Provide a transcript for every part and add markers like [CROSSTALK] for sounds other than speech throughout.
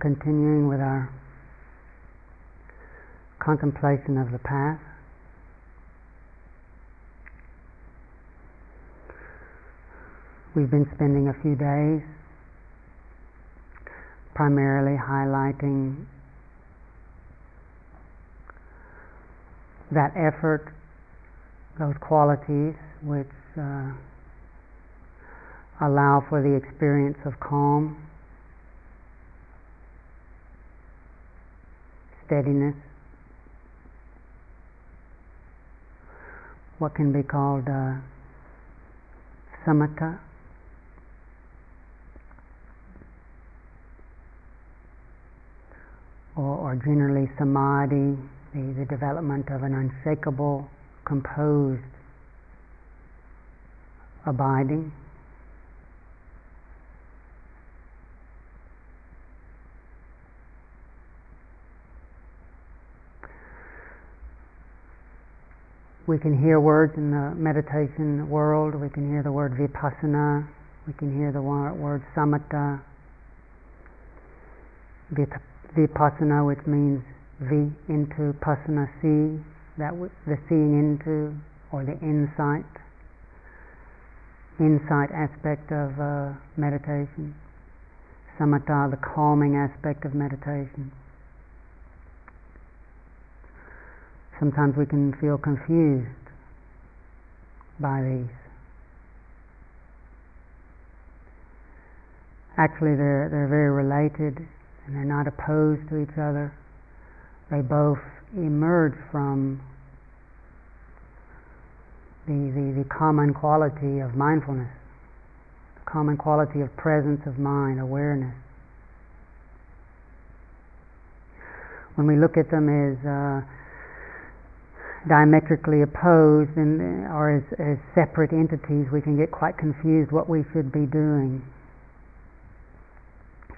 continuing with our contemplation of the path. We've been spending a few days primarily highlighting that effort, those qualities which uh, allow for the experience of calm, steadiness, what can be called uh, samatha. Or, or generally samadhi, the, the development of an unshakable, composed abiding. We can hear words in the meditation world, we can hear the word vipassana, we can hear the word samatha, vipassana, which means V into pasana see, that the seeing into or the insight, insight aspect of uh, meditation. Samatha, the calming aspect of meditation. Sometimes we can feel confused by these. Actually, they're, they're very related and they're not opposed to each other they both emerge from the, the, the common quality of mindfulness, the common quality of presence of mind, awareness. When we look at them as uh, diametrically opposed and, uh, or as, as separate entities, we can get quite confused what we should be doing.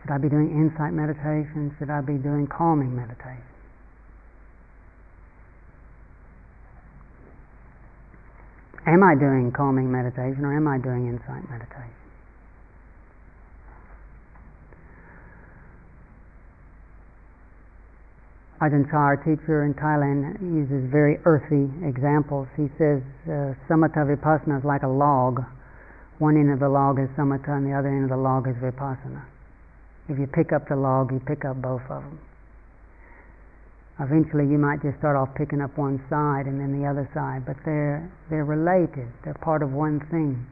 Should I be doing insight meditation? Should I be doing calming meditation? Am I doing calming meditation or am I doing insight meditation? Ajahn Chah, our teacher in Thailand, uses very earthy examples. He says uh, samatha vipassana is like a log. One end of the log is samatha and the other end of the log is vipassana. If you pick up the log, you pick up both of them eventually you might just start off picking up one side and then the other side, but they're, they're related, they're part of one thing.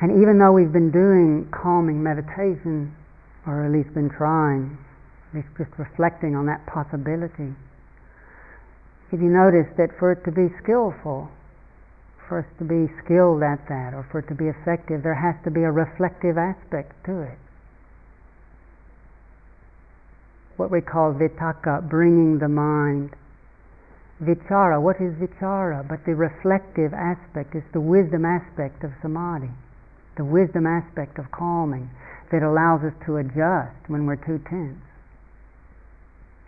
And even though we've been doing calming meditation, or at least been trying, just reflecting on that possibility, if you notice that for it to be skillful, for us to be skilled at that, or for it to be effective, there has to be a reflective aspect to it. what we call vitakka, bringing the mind. Vichara, what is vichara? But the reflective aspect is the wisdom aspect of samadhi, the wisdom aspect of calming that allows us to adjust when we're too tense,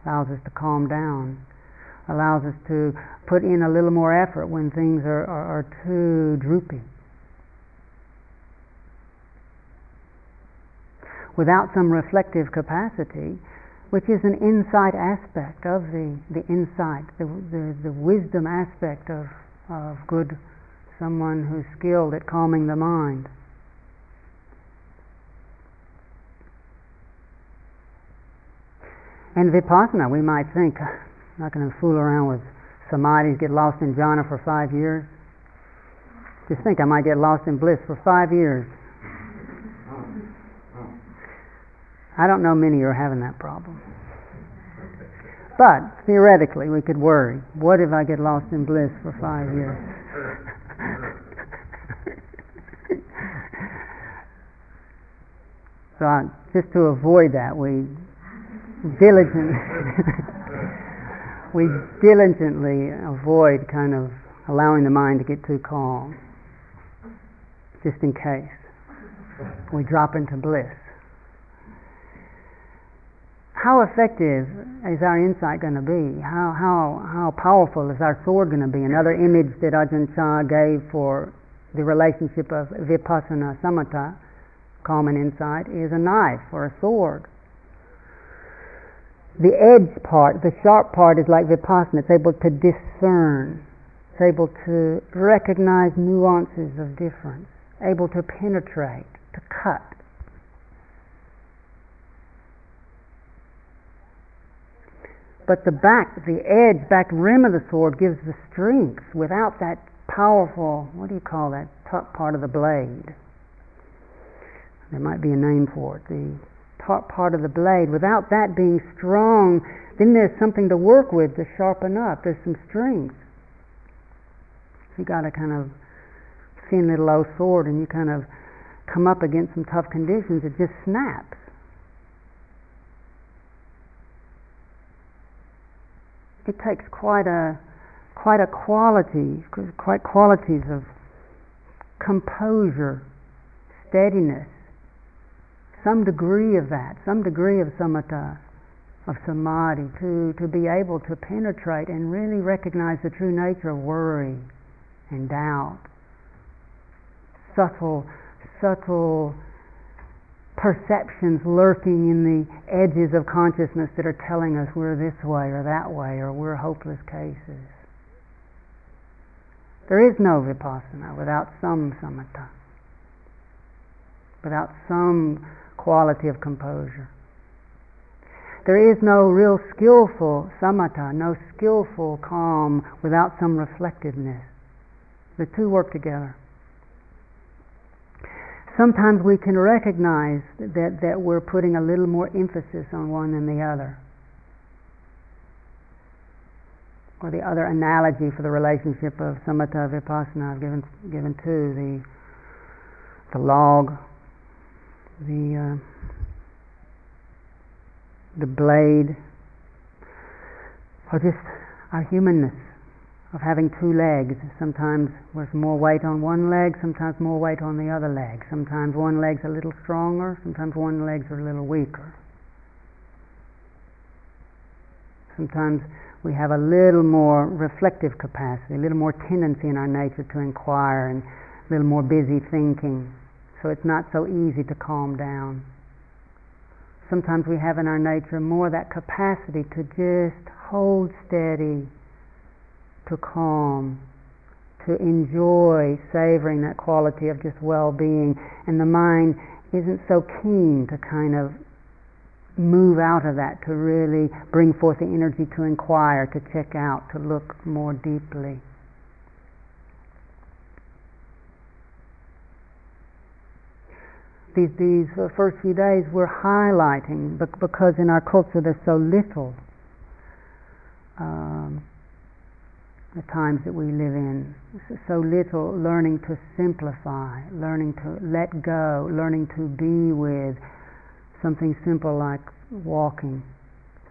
allows us to calm down, allows us to put in a little more effort when things are, are, are too droopy. Without some reflective capacity, which is an insight aspect of the, the insight, the, the, the wisdom aspect of, of good, someone who's skilled at calming the mind. And vipassana, we might think, I'm not going to fool around with samadhi, get lost in jhana for five years. Just think, I might get lost in bliss for five years. I don't know many are having that problem. But theoretically, we could worry. What if I get lost in bliss for five years? [LAUGHS] so I, just to avoid that, we diligently [LAUGHS] we diligently avoid kind of allowing the mind to get too calm, just in case we drop into bliss how effective is our insight going to be? How, how, how powerful is our sword going to be? Another image that Ajahn Chah gave for the relationship of vipassana samatha common insight, is a knife or a sword. The edge part, the sharp part, is like vipassana. It's able to discern. It's able to recognize nuances of difference. Able to penetrate, to cut. But the back, the edge, back rim of the sword gives the strength. Without that powerful, what do you call that top part of the blade? There might be a name for it. The top part of the blade. Without that being strong, then there's something to work with to sharpen up. There's some strength. You got a kind of thin little old sword, and you kind of come up against some tough conditions. It just snaps. it takes quite a quite a quality, quite qualities of composure, steadiness, some degree of that, some degree of samatha, of samadhi, to, to be able to penetrate and really recognize the true nature of worry and doubt. Subtle, subtle perceptions lurking in the edges of consciousness that are telling us we're this way or that way or we're hopeless cases. There is no vipassana without some samatha, without some quality of composure. There is no real skillful samatha, no skillful calm without some reflectiveness. The two work together sometimes we can recognize that, that we're putting a little more emphasis on one than the other. Or the other analogy for the relationship of samatha vipassana I've given given to the the log, the uh, the blade, or just our humanness of having two legs. Sometimes there's more weight on one leg, sometimes more weight on the other leg. Sometimes one leg's a little stronger, sometimes one leg's a little weaker. Sometimes we have a little more reflective capacity, a little more tendency in our nature to inquire and a little more busy thinking. So it's not so easy to calm down. Sometimes we have in our nature more that capacity to just hold steady to calm, to enjoy savoring that quality of just well being, and the mind isn't so keen to kind of move out of that, to really bring forth the energy to inquire, to check out, to look more deeply. These, these first few days we're highlighting because in our culture there's so little um, the times that we live in. So little learning to simplify, learning to let go, learning to be with something simple like walking,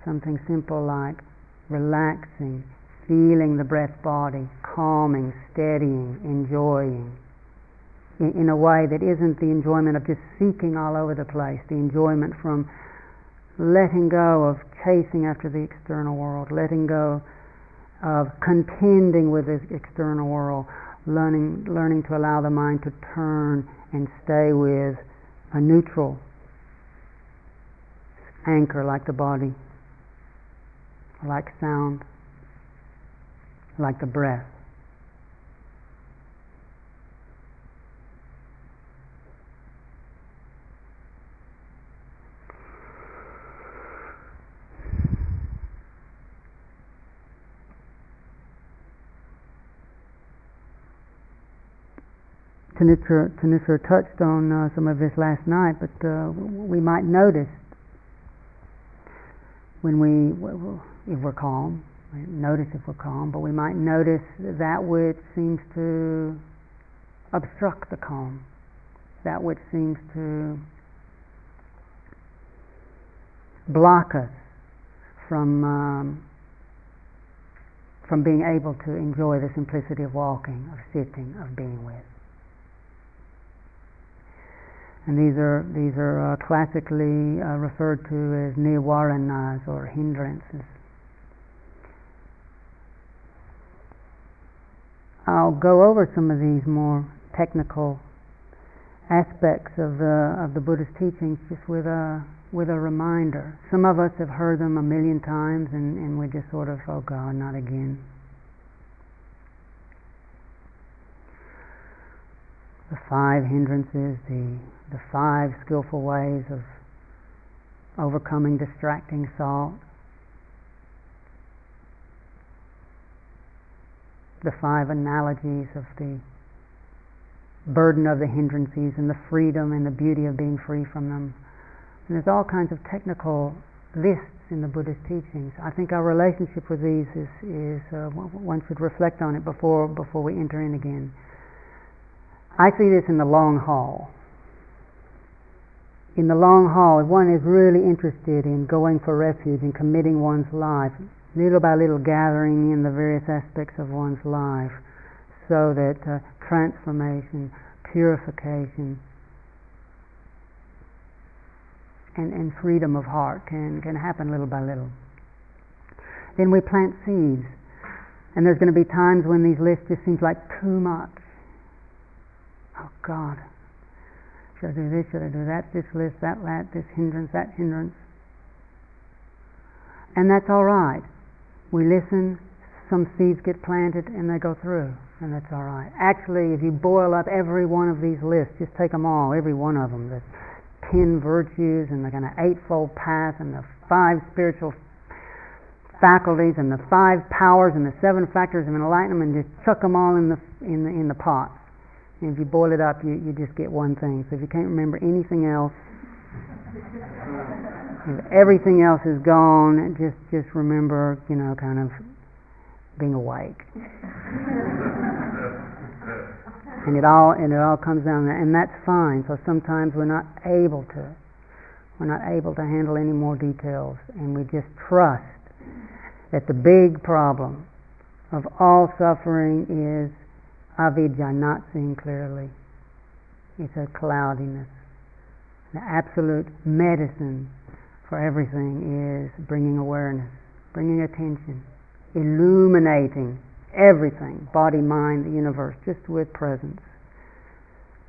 something simple like relaxing, feeling the breath body, calming, steadying, enjoying. In, in a way that isn't the enjoyment of just seeking all over the place, the enjoyment from letting go of chasing after the external world, letting go of contending with the external world, learning, learning to allow the mind to turn and stay with a neutral anchor like the body, like sound, like the breath. Thanissara, touched on uh, some of this last night, but uh, we might notice when we, if we're calm, notice if we're calm, but we might notice that which seems to obstruct the calm, that which seems to block us from um, from being able to enjoy the simplicity of walking, of sitting, of being with and these are these are uh, classically uh, referred to as nivaranas or hindrances. I'll go over some of these more technical aspects of the of the Buddhist teachings just with a with a reminder. Some of us have heard them a million times and, and we just sort of, oh God, not again. The five hindrances, the the five skillful ways of overcoming distracting thought, the five analogies of the burden of the hindrances and the freedom and the beauty of being free from them. And there's all kinds of technical lists in the Buddhist teachings. I think our relationship with these is, is uh, one should reflect on it before, before we enter in again. I see this in the long haul. In the long haul, if one is really interested in going for refuge and committing one's life, little by little gathering in the various aspects of one's life, so that uh, transformation, purification, and, and freedom of heart can, can happen little by little. Then we plant seeds, and there's going to be times when these lists just seems like too much. Oh God, should I do this? Should I do that? This list, that, that, this hindrance, that hindrance. And that's all right. We listen, some seeds get planted, and they go through, and that's all right. Actually, if you boil up every one of these lists, just take them all, every one of them, the ten virtues and the kind of eightfold path and the five spiritual faculties and the five powers and the seven factors of enlightenment just chuck them all in the in the in the pot. And if you boil it up, you, you just get one thing. So if you can't remember anything else, if everything else is gone, just just remember, you know, kind of being awake and it all and it all comes down and that's fine. So sometimes we're not able to we're not able to handle any more details, and we just trust that the big problem of all suffering is avidya, not seeing clearly. It's a cloudiness. The absolute medicine for everything is bringing awareness, bringing attention, illuminating everything body, mind, the universe, just with presence.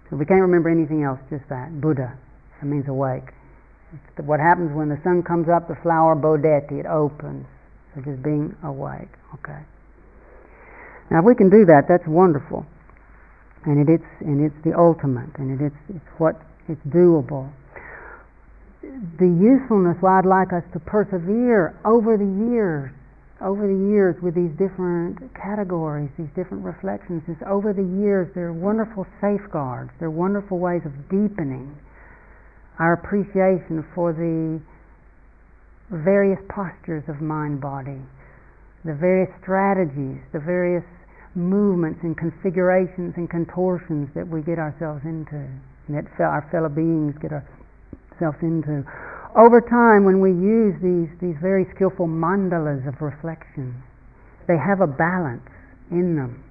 So we can't remember anything else, just that. Buddha. That means awake. It's what happens when the sun comes up, the flower bodheti, it opens. So just being awake. Okay. Now if we can do that, that's wonderful. And it's and it's the ultimate and it's it's what it's doable. The usefulness why I'd like us to persevere over the years over the years with these different categories, these different reflections, is over the years they're wonderful safeguards, they're wonderful ways of deepening our appreciation for the various postures of mind body, the various strategies, the various movements and configurations and contortions that we get ourselves into, and that our fellow beings get ourselves into over time, when we use these, these very skillful mandalas of reflection, they have a balance in them.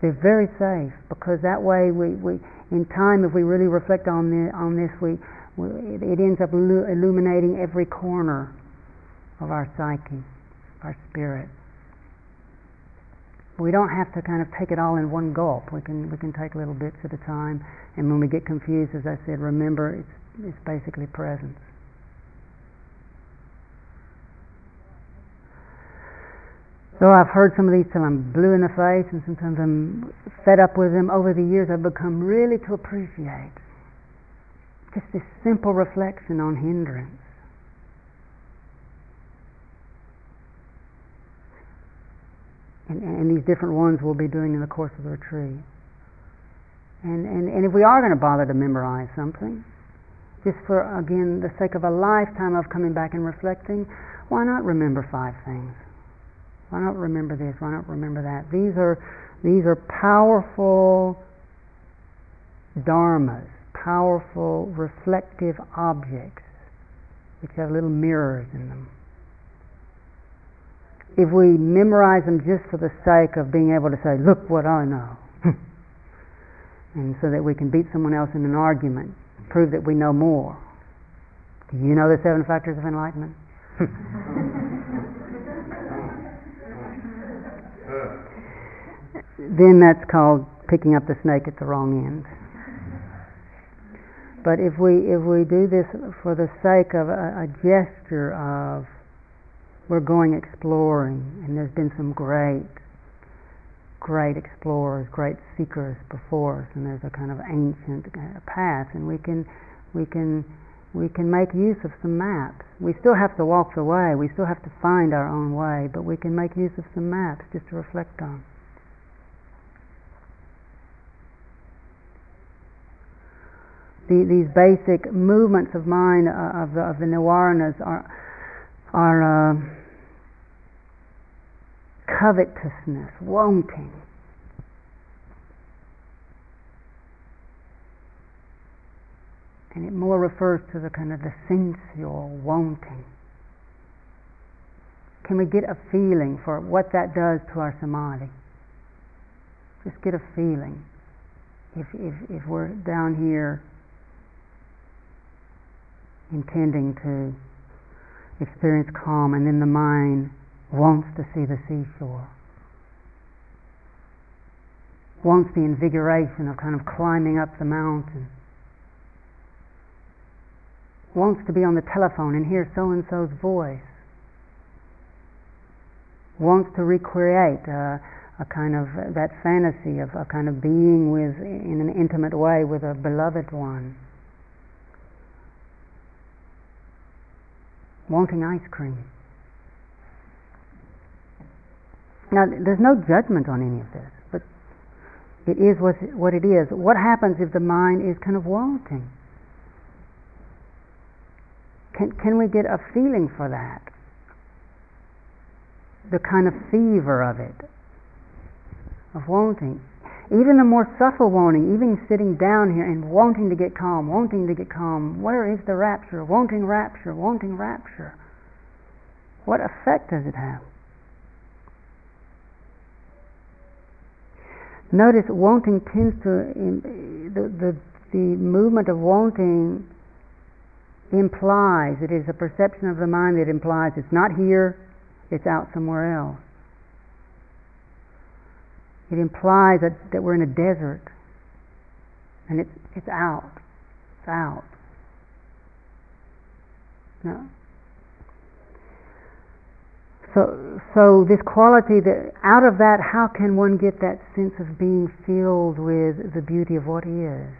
They're very safe because that way, we, we in time, if we really reflect on, the, on this, we, we it, ends up illuminating every corner of our psyche, our spirit. We don't have to kind of take it all in one gulp. We can we can take little bits at a time, and when we get confused, as I said, remember it's it's basically presence. Though I've heard some of these till I'm blue in the face and sometimes I'm fed up with them, over the years I've become really to appreciate just this simple reflection on hindrance. And, and these different ones we'll be doing in the course of the retreat. And, and, and if we are going to bother to memorize something, just for, again, the sake of a lifetime of coming back and reflecting, why not remember five things? Why not remember this? Why not remember that? These are these are powerful dharmas, powerful reflective objects which have little mirrors in them. If we memorize them just for the sake of being able to say, look what I know, [LAUGHS] and so that we can beat someone else in an argument, prove that we know more. Do you know the seven factors of enlightenment? [LAUGHS] then that's called picking up the snake at the wrong end. But if we if we do this for the sake of a, a gesture of we're going exploring, and there's been some great great explorers, great seekers before us, and there's a kind of ancient path, and we can we can we can make use of some maps. We still have to walk the way, we still have to find our own way, but we can make use of some maps just to reflect on. The, these basic movements of mind uh, of, the, of the are, are uh, covetousness, wanting. And it more refers to the kind of the sensual wanting. Can we get a feeling for what that does to our samadhi? Just get a feeling. If, if, if we're down here intending to experience calm and then the mind wants to see the seashore, wants the invigoration of kind of climbing up the mountain, wants to be on the telephone and hear so and so's voice, wants to recreate a, a kind of that fantasy of a kind of being with in an intimate way with a beloved one. Wanting ice cream. Now, there's no judgment on any of this, but it is what it is. What happens if the mind is kind of wanting? Can, can we get a feeling for that? The kind of fever of it, of wanting. Even the more subtle wanting, even sitting down here and wanting to get calm, wanting to get calm, where is the rapture? Wanting rapture, wanting rapture. What effect does it have? Notice wanting tends to, the, the, the movement of wanting implies, it is a perception of the mind that implies it's not here, it's out somewhere else. It implies that, that we're in a desert and it's, it's out. It's out. No? So, so this quality that out of that, how can one get that sense of being filled with the beauty of what is?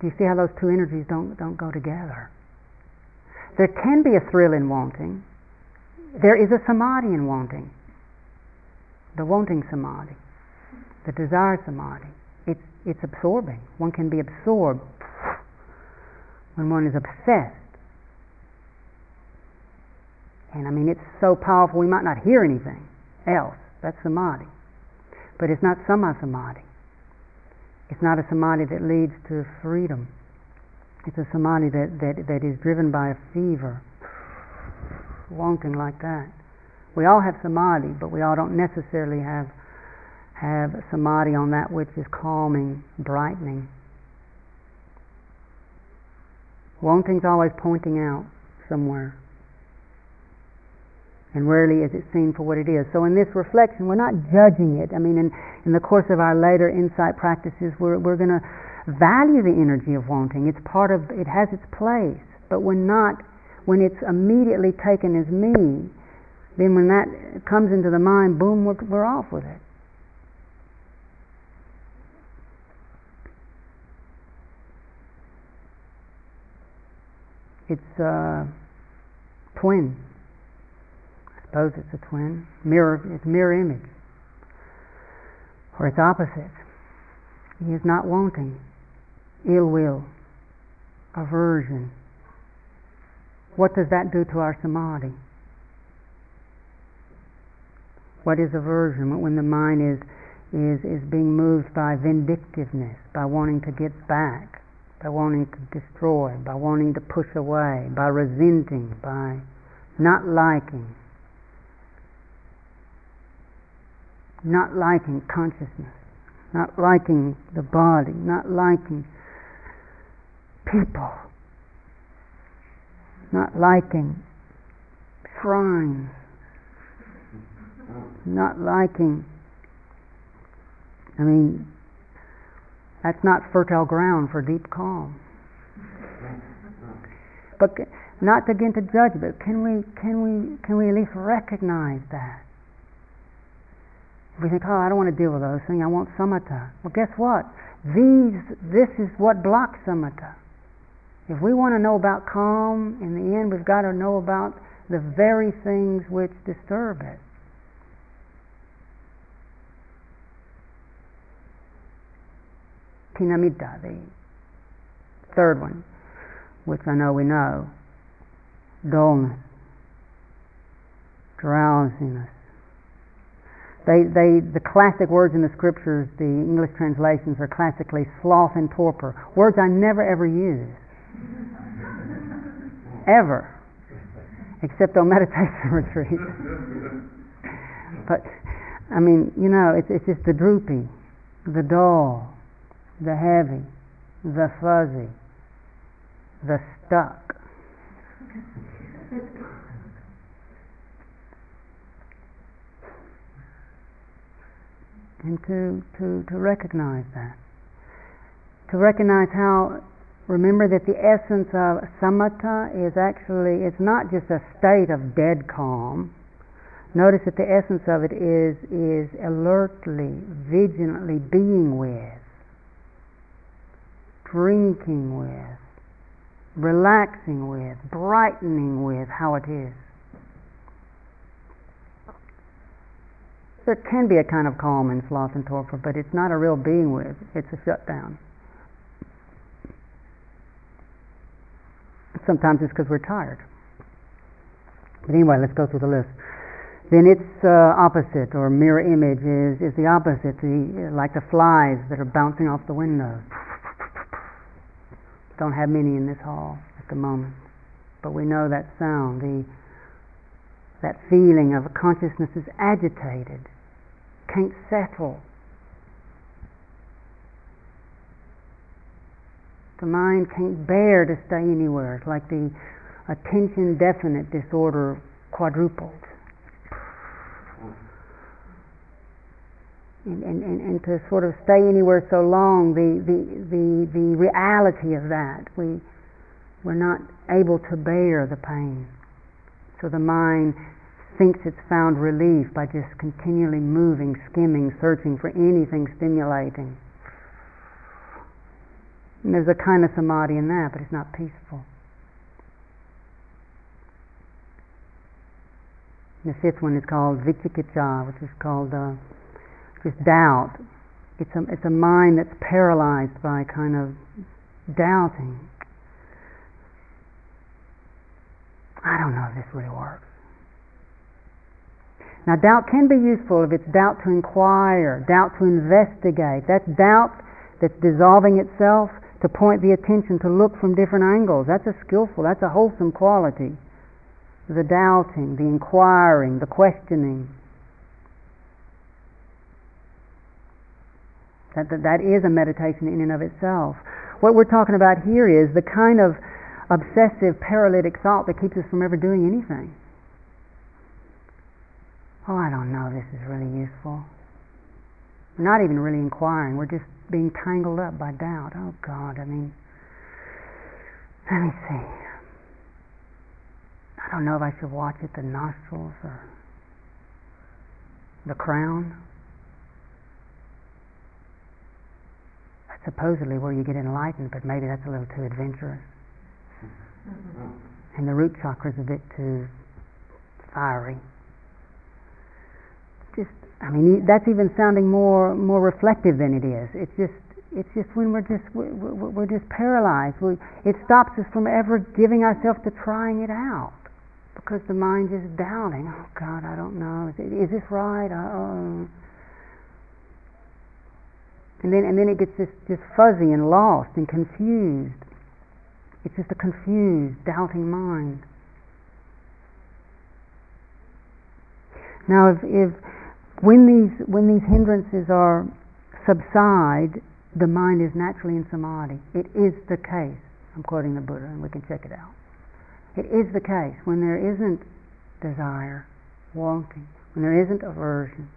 Do you see how those two energies don't don't go together? There can be a thrill in wanting. There is a samadhi in wanting. The wanting samadhi, the desire samadhi. It's it's absorbing. One can be absorbed when one is obsessed and I mean, it's so powerful we might not hear anything else. That's samadhi. But it's not samma samadhi. It's not a samadhi that leads to freedom. It's a samadhi that, that, that is driven by a fever, wanting like that. We all have samadhi, but we all don't necessarily have have samadhi on that which is calming, brightening. Wanting's always pointing out somewhere and rarely is it seen for what it is. So in this reflection, we're not judging it. I mean, in, in the course of our later insight practices, we're, we're going to value the energy of wanting. It's part of, it has its place, but we're not, when it's immediately taken as me, then when that comes into the mind, boom, we're, we're off with it. It's a twin I suppose it's a twin, mirror, it's mirror image, or its opposite. He is not wanting, ill will, aversion. What does that do to our samadhi? What is aversion? When the mind is, is, is being moved by vindictiveness, by wanting to get back, by wanting to destroy, by wanting to push away, by resenting, by not liking, not liking consciousness, not liking the body, not liking people, not liking shrines, not liking, I mean, that's not fertile ground for deep calm. But not to get into judgment, can we, can we, can we at least recognize that? We think, oh, I don't want to deal with those things. I want samatha. Well, guess what? These, this is what blocks samatha. If we want to know about calm, in the end, we've got to know about the very things which disturb it. The third one, which I know we know, dullness, drowsiness. They, they, the classic words in the scriptures, the English translations are classically sloth and torpor, words I never ever use. [LAUGHS] ever. Except on meditation [LAUGHS] retreat. but, I mean, you know, it's, it's just the droopy, the dull, the heavy, the fuzzy, the stuck. and to, to, to recognize that. To recognize how, remember that the essence of samatha is actually, it's not just a state of dead calm. Notice that the essence of it is, is alertly, vigilantly being with drinking with, relaxing with, brightening with how it is. There can be a kind of calm in sloth and torpor, but it's not a real being with, it's a shutdown. Sometimes it's because we're tired. But anyway, let's go through the list. Then its uh, opposite or mirror image is, is the opposite, the, like the flies that are bouncing off the windows. Don't have many in this hall at the moment, but we know that sound, the that feeling of consciousness is agitated, can't settle. The mind can't bear to stay anywhere. It's like the attention deficit disorder quadrupled. And, and, and, and to sort of stay anywhere so long, the, the, the, the reality of that, we, we're not able to bear the pain. So the mind thinks it's found relief by just continually moving, skimming, searching for anything stimulating. And there's a kind of samadhi in that, but it's not peaceful. the fifth one is called vicikiccha, which is called uh, this doubt. It's a, it's a mind that's paralyzed by kind of doubting. I don't know if this really works. Now, doubt can be useful if it's doubt to inquire, doubt to investigate. That's doubt that's dissolving itself to point the attention to look from different angles. That's a skillful, that's a wholesome quality. The doubting, the inquiring, the questioning. That, that, that is a meditation in and of itself. What we're talking about here is the kind of obsessive paralytic thought that keeps us from ever doing anything. Oh, I don't know, this is really useful. We're not even really inquiring, we're just being tangled up by doubt. Oh, God, I mean, let me see. I don't know if I should watch at the nostrils or the crown. Supposedly where you get enlightened, but maybe that's a little too adventurous. Mm-hmm. And the root chakra is a bit too fiery. Just, I mean, that's even sounding more more reflective than it is. It's just, it's just when we're just we're, we're just paralyzed. We, it stops us from ever giving ourselves to trying it out because the mind is doubting. Oh God, I don't know. Is, it, is this right? Oh. And then, and then it gets just, just fuzzy and lost and confused. It's just a confused, doubting mind. Now, if, if when these when these hindrances are subside, the mind is naturally in samadhi. It is the case. I'm quoting the Buddha, and we can check it out. It is the case when there isn't desire, wanting, when there isn't aversion,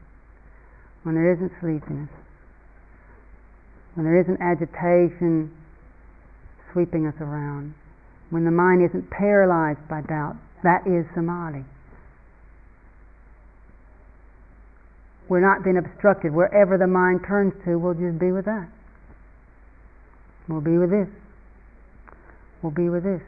when there isn't sleepiness, when there isn't agitation sweeping us around, when the mind isn't paralyzed by doubt, that is samadhi. We're not being obstructed. Wherever the mind turns to, we'll just be with that. We'll be with this. We'll be with this.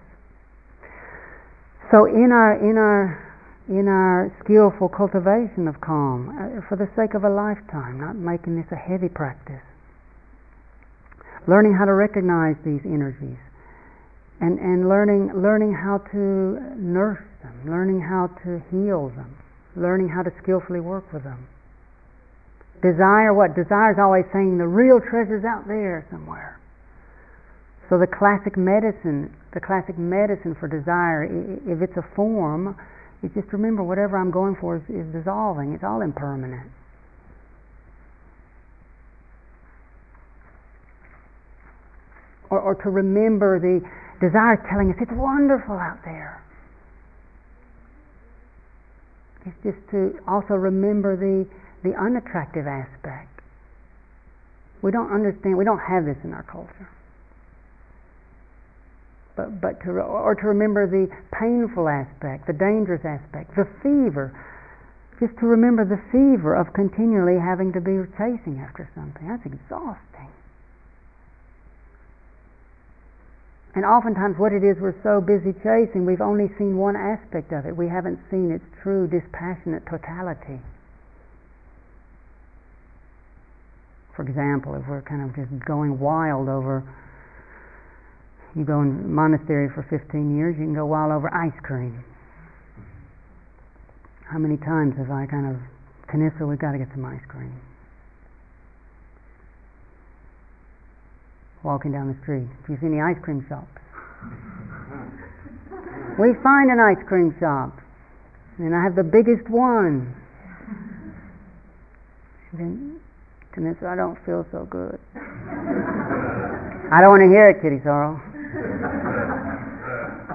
So in our in our in our skillful cultivation of calm, uh, for the sake of a lifetime, not making this a heavy practice, learning how to recognize these energies, and and learning learning how to nurse them, learning how to heal them, learning how to skillfully work with them. Desire what? Desire is always saying the real treasure's out there somewhere. So the classic medicine, the classic medicine for desire, if it's a form, is just remember whatever I'm going for is, is dissolving. It's all impermanent. Or, or to remember the desire telling us it's wonderful out there. It's just to also remember the the unattractive aspect. We don't understand, we don't have this in our culture. But, but to, or to remember the painful aspect, the dangerous aspect, the fever. Just to remember the fever of continually having to be chasing after something. That's exhausting. And oftentimes, what it is we're so busy chasing, we've only seen one aspect of it. We haven't seen its true dispassionate totality. For example, if we're kind of just going wild over, you go in monastery for 15 years, you can go wild over ice cream. How many times have I kind of, Kanissa, we've got to get some ice cream. Walking down the street. Do you see any ice cream shops? we find an ice cream shop, and I have the biggest one. Then and this I don't feel so good. I don't want to hear it, Kittisaro.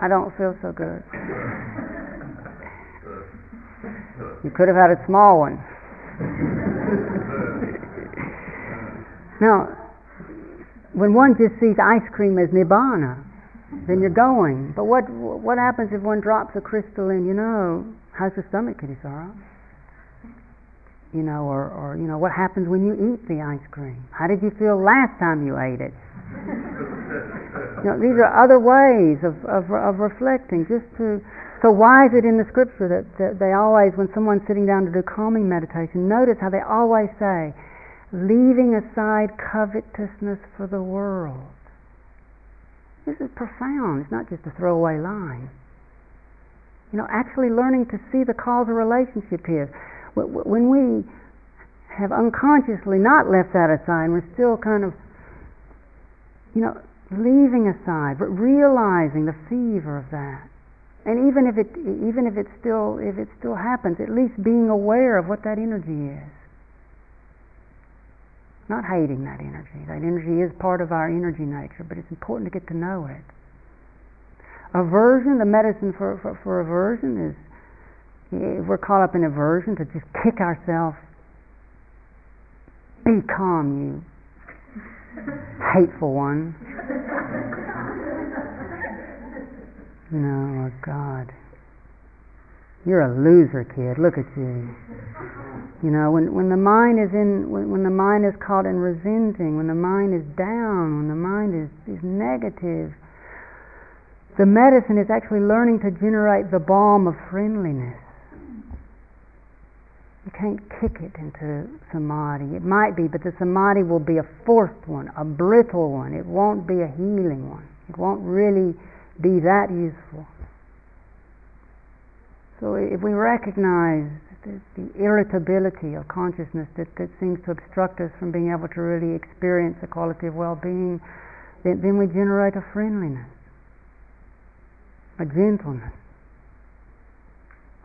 I don't feel so good. You could have had a small one. now, when one just sees ice cream as nibbana, then you're going. But what what happens if one drops a crystal in? You know, how's the stomach, Sorrel? you know, or, or you know, what happens when you eat the ice cream? How did you feel last time you ate it? you know, these are other ways of, of, of reflecting, just to. So why is it in the scripture that, that they always, when someone's sitting down to do calming meditation, notice how they always say, leaving aside covetousness for the world. This is profound. It's not just a throwaway line. You know, actually learning to see the causal relationship here when we have unconsciously not left that aside, we're still kind of, you know, leaving aside, but realizing the fever of that. And even if it, even if it still, if it still happens, at least being aware of what that energy is. Not hating that energy. That energy is part of our energy nature, but it's important to get to know it. Aversion, the medicine for, for, for aversion is if we're caught up in aversion, to just kick ourselves. Be calm, you hateful one. No, oh God. You're a loser, kid. Look at you. You know, when, when the mind is in, when, when the mind is caught in resenting, when the mind is down, when the mind is, is negative, the medicine is actually learning to generate the balm of friendliness. You can't kick it into samadhi. It might be, but the samadhi will be a forced one, a brittle one. It won't be a healing one. It won't really be that useful. So if we recognize the, the irritability of consciousness that, that seems to obstruct us from being able to really experience the quality of well-being, then, then we generate a friendliness, a gentleness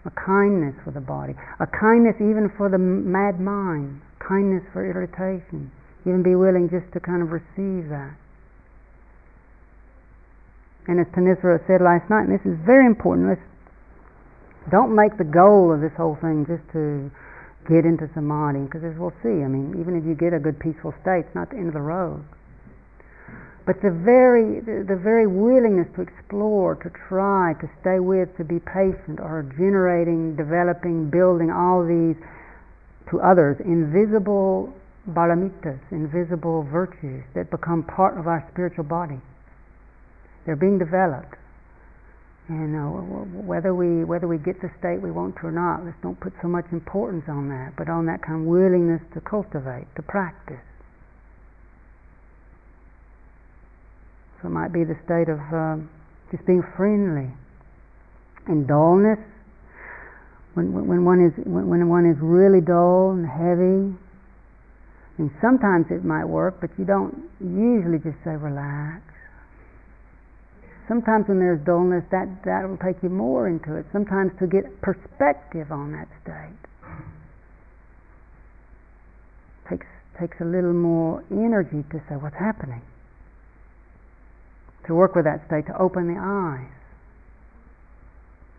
a kindness for the body, a kindness even for the mad mind, kindness for irritation, even be willing just to kind of receive that. And as Thanissara said last night, and this is very important, let's don't make the goal of this whole thing just to get into samadhi, because as we'll see, I mean, even if you get a good peaceful state, it's not the end of the road. But the very, the very willingness to explore, to try, to stay with, to be patient, are generating, developing, building all these to others invisible paramitas, invisible virtues that become part of our spiritual body. They're being developed. And uh, whether we whether we get the state we want to or not, let's don't put so much importance on that, but on that kind of willingness to cultivate, to practice. So it might be the state of uh, just being friendly. And dullness, when, when, one is, when, when one is really dull and heavy, and sometimes it might work, but you don't usually just say relax. Sometimes when there's dullness, that, that will take you more into it. Sometimes to get perspective on that state takes, takes a little more energy to say what's happening to work with that state, to open the eyes,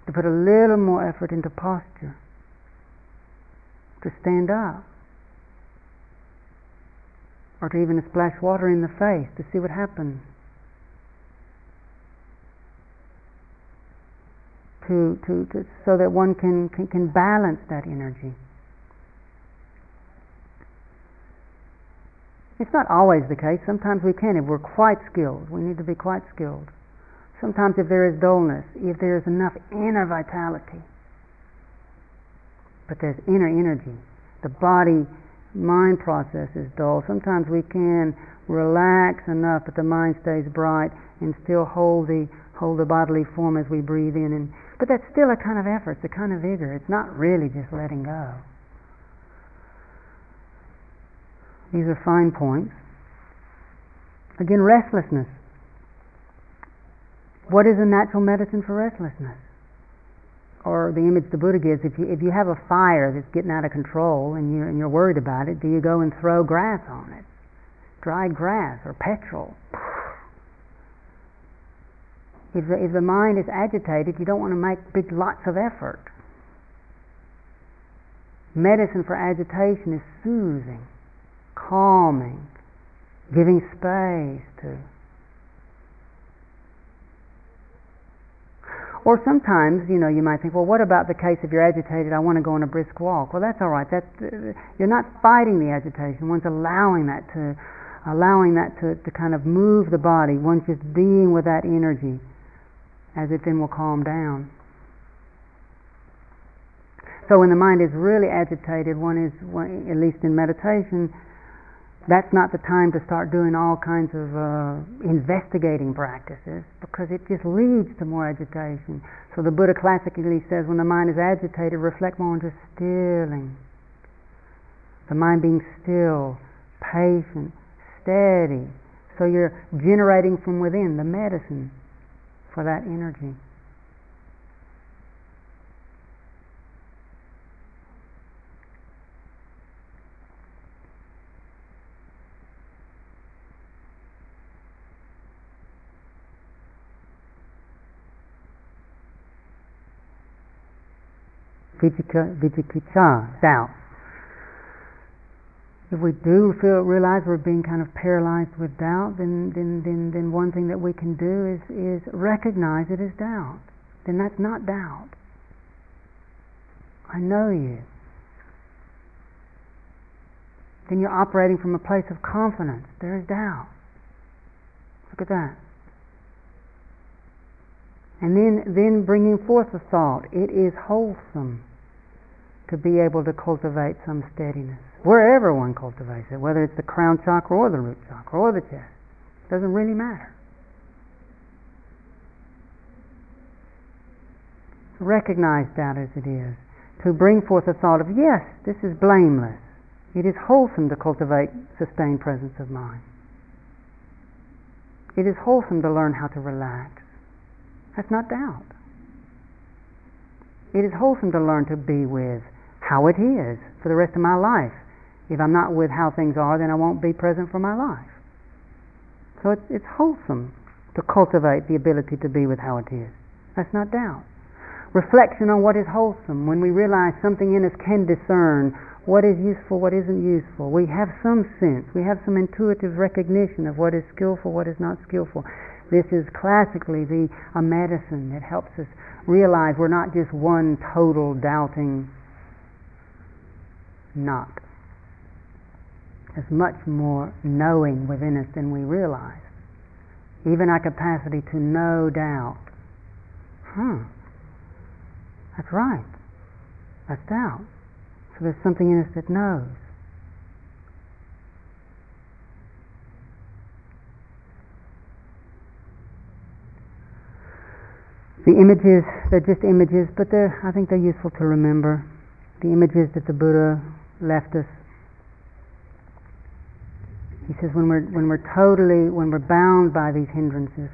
to put a little more effort into posture, to stand up, or to even splash water in the face to see what happens. To, to, to, so that one can, can, can balance that energy. It's not always the case. Sometimes we can if we're quite skilled. We need to be quite skilled. Sometimes if there is dullness, if there is enough inner vitality, but there's inner energy, the body mind process is dull. Sometimes we can relax enough that the mind stays bright and still hold the hold the bodily form as we breathe in and but that's still a kind of effort, it's a kind of vigor. It's not really just letting go. These are fine points. Again, restlessness. What is a natural medicine for restlessness? Or the image the Buddha gives, if you, if you have a fire that's getting out of control and you're, and you're worried about it, do you go and throw grass on it? Dried grass or petrol? If the, if the mind is agitated, you don't want to make big lots of effort. Medicine for agitation is soothing calming, giving space to. Or sometimes, you know, you might think, well, what about the case if you're agitated? I want to go on a brisk walk. Well, that's all right. That's uh, you're not fighting the agitation. One's allowing that to, allowing that to, to kind of move the body. One's just being with that energy, as it then will calm down. So when the mind is really agitated, one is, at least in meditation, that's not the time to start doing all kinds of uh, investigating practices because it just leads to more agitation. So the Buddha classically says when the mind is agitated, reflect more on just stilling. The mind being still, patient, steady. So you're generating from within the medicine for that energy. vicikiccha, doubt. If we do feel realize we're being kind of paralyzed with doubt, then then then, then one thing that we can do is is recognize it as doubt. Then that's not doubt. I know you. Then you're operating from a place of confidence. There is doubt. Look at that. And then, then bringing forth the thought, it is wholesome to be able to cultivate some steadiness. Wherever one cultivates it, whether it's the crown chakra or the root chakra or the chest, it doesn't really matter. To Recognize that as it is. To bring forth a thought of, yes, this is blameless. It is wholesome to cultivate sustained presence of mind. It is wholesome to learn how to relax. That's not doubt. It is wholesome to learn to be with how it is for the rest of my life. If I'm not with how things are, then I won't be present for my life. So it's, it's wholesome to cultivate the ability to be with how it is. That's not doubt. Reflection on what is wholesome, when we realize something in us can discern what is useful, what isn't useful. We have some sense, we have some intuitive recognition of what is skillful, what is not skillful. This is classically the a medicine that helps us realize we're not just one total doubting knot. There's much more knowing within us than we realize. Even our capacity to know doubt. Hmm. That's right. That's doubt. So there's something in us that knows. The images, they're just images, but I think they're useful to remember. The images that the Buddha left us. He says when we're, when we're totally, when we're bound by these hindrances,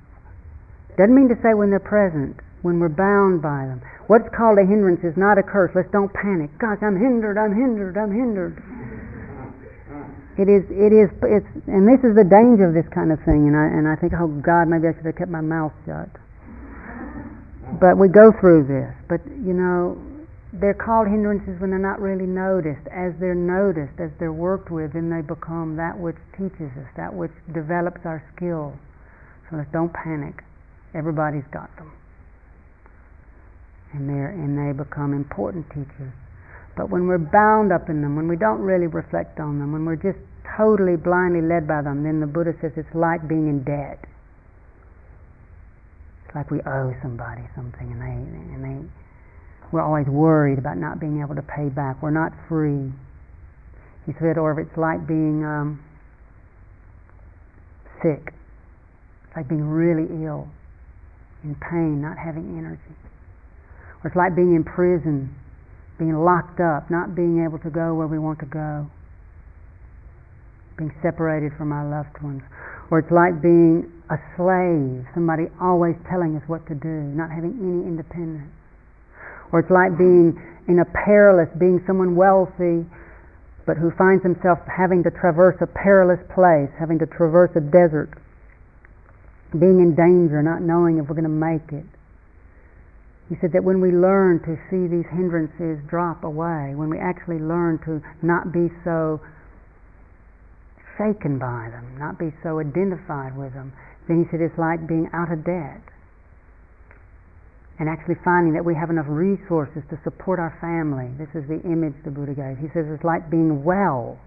doesn't mean to say when they're present, when we're bound by them. What's called a hindrance is not a curse. Let's don't panic. Gosh, I'm hindered, I'm hindered, I'm hindered. It is, it is, it's, and this is the danger of this kind of thing. And I, and I think, oh God, maybe I should have kept my mouth shut. But we go through this. But you know, they're called hindrances when they're not really noticed. As they're noticed, as they're worked with, then they become that which teaches us, that which develops our skill. So let's don't panic. Everybody's got them and they and they become important teachers. But when we're bound up in them, when we don't really reflect on them, when we're just totally blindly led by them, then the Buddha says it's like being in debt. It's like we owe somebody something, and they and they we're always worried about not being able to pay back. We're not free. He said, or if it's like being um, sick, it's like being really ill, in pain, not having energy. Or it's like being in prison, being locked up, not being able to go where we want to go, being separated from our loved ones. Or it's like being a slave, somebody always telling us what to do, not having any independence. Or it's like being in a perilous, being someone wealthy, but who finds himself having to traverse a perilous place, having to traverse a desert, being in danger, not knowing if we're going to make it. He said that when we learn to see these hindrances drop away, when we actually learn to not be so shaken by them, not be so identified with them, then he said it's like being out of debt. And actually finding that we have enough resources to support our family. This is the image the Buddha gave. He says it's like being well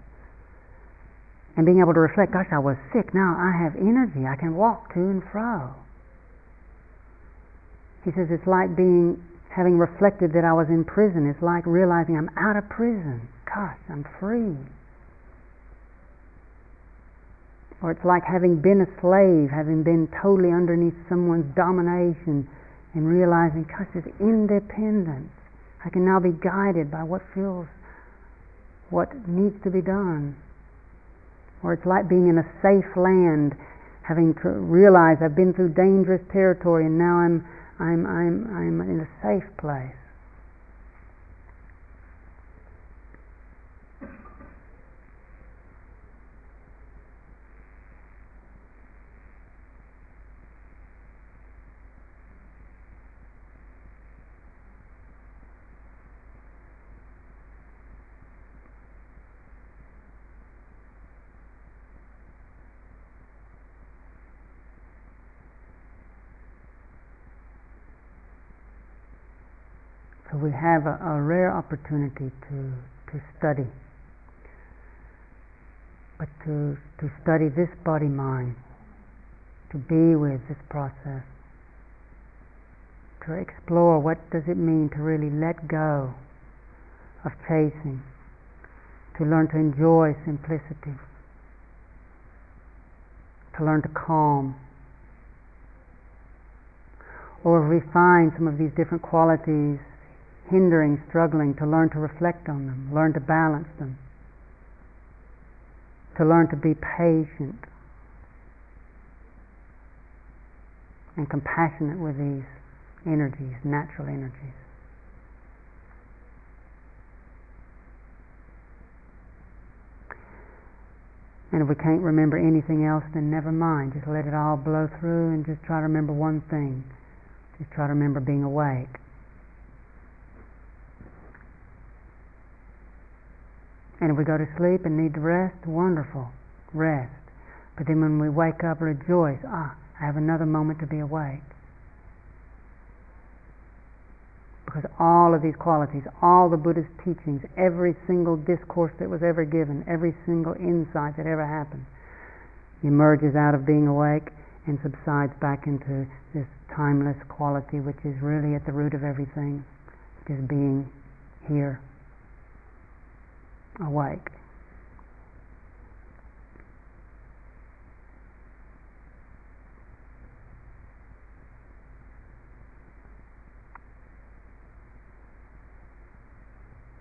and being able to reflect, gosh, I was sick, now I have energy, I can walk to and fro. He says it's like being having reflected that I was in prison. It's like realizing I'm out of prison. Gosh, I'm free. Or it's like having been a slave, having been totally underneath someone's domination, and realizing, gosh, independence. I can now be guided by what feels, what needs to be done. Or it's like being in a safe land, having to realize I've been through dangerous territory and now I'm I'm, I'm, I'm in a safe place. We have a, a rare opportunity to, to study. But to, to study this body mind, to be with this process, to explore what does it mean to really let go of chasing, to learn to enjoy simplicity, to learn to calm, or refine some of these different qualities hindering, struggling, to learn to reflect on them, learn to balance them, to learn to be patient and compassionate with these energies, natural energies. And if we can't remember anything else, then never mind. Just let it all blow through and just try to remember one thing. Just try to remember being awake. And if we go to sleep and need to rest, wonderful, rest. But then when we wake up, rejoice, ah, I have another moment to be awake. Because all of these qualities, all the Buddhist teachings, every single discourse that was ever given, every single insight that ever happened, emerges out of being awake and subsides back into this timeless quality which is really at the root of everything, just being here, awake.